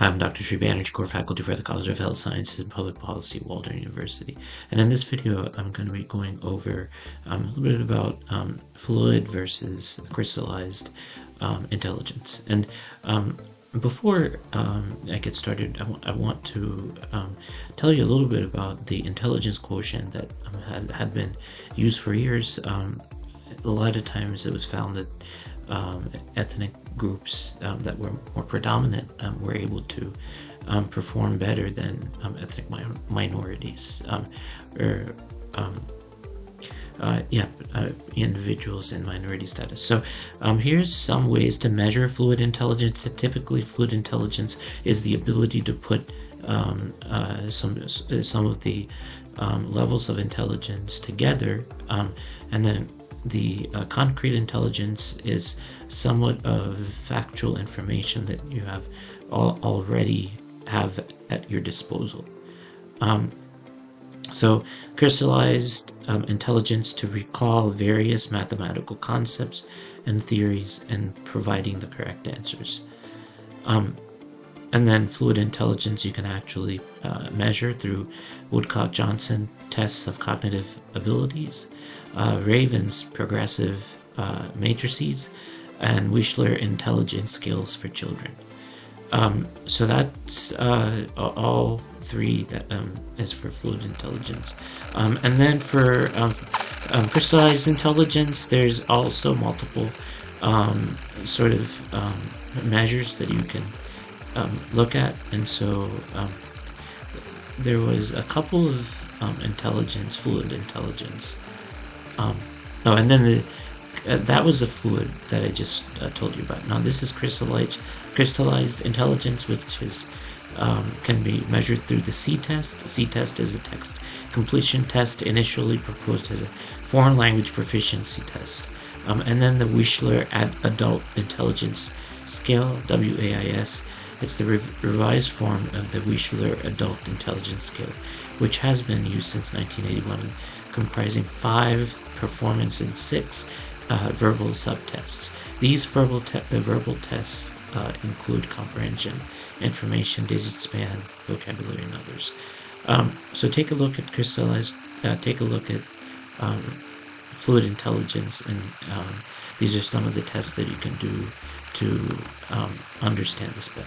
I'm Dr. Sri Banerjee, core faculty for the College of Health Sciences and Public Policy, Walden University. And in this video, I'm going to be going over um, a little bit about um, fluid versus crystallized um, intelligence. And um, before um, I get started, I, want to um, tell you a little bit about the intelligence quotient that has, had been used for years. A lot of times it was found that ethnic groups um, that were more predominant um, were able to um, perform better than um, ethnic mi minorities um, or uh, yeah, uh, individuals in minority status. So um, here's some ways to measure fluid intelligence. Typically, fluid intelligence is the ability to put um, uh, some some of the um, levels of intelligence together, and then the uh, concrete intelligence is somewhat of factual information that you have al already have at your disposal. Um, so, crystallized um, intelligence to recall various mathematical concepts and theories and providing the correct answers. Um, and then fluid intelligence you can actually uh, measure through Woodcock Johnson tests of cognitive abilities, uh, Raven's progressive uh, matrices, and Wechsler intelligence scale for children. Um, so that's uh, all three that um, is for fluid intelligence. Um, and then for um, um, crystallized intelligence, there's also multiple um, sort of measures that you can look at. And so there was a couple of intelligence, fluid intelligence, um, oh, and then the uh, that was the fluid that I just uh, told you about. Now this is crystallized crystallized intelligence, which is um, can be measured through the C test. C test is a text completion test initially proposed as a foreign language proficiency test. Um, and then the Wechsler Adult Intelligence Scale, WAIS. It's the revised form of the Wechsler Adult Intelligence Scale, which has been used since 1981, comprising five performance and six uh, verbal subtests. These verbal, te uh, verbal tests uh, include comprehension, information, digit span, vocabulary, and others. Um, so take a look at crystallized, uh, take a look at um, fluid intelligence, and um, these are some of the tests that you can do to um, understand this better.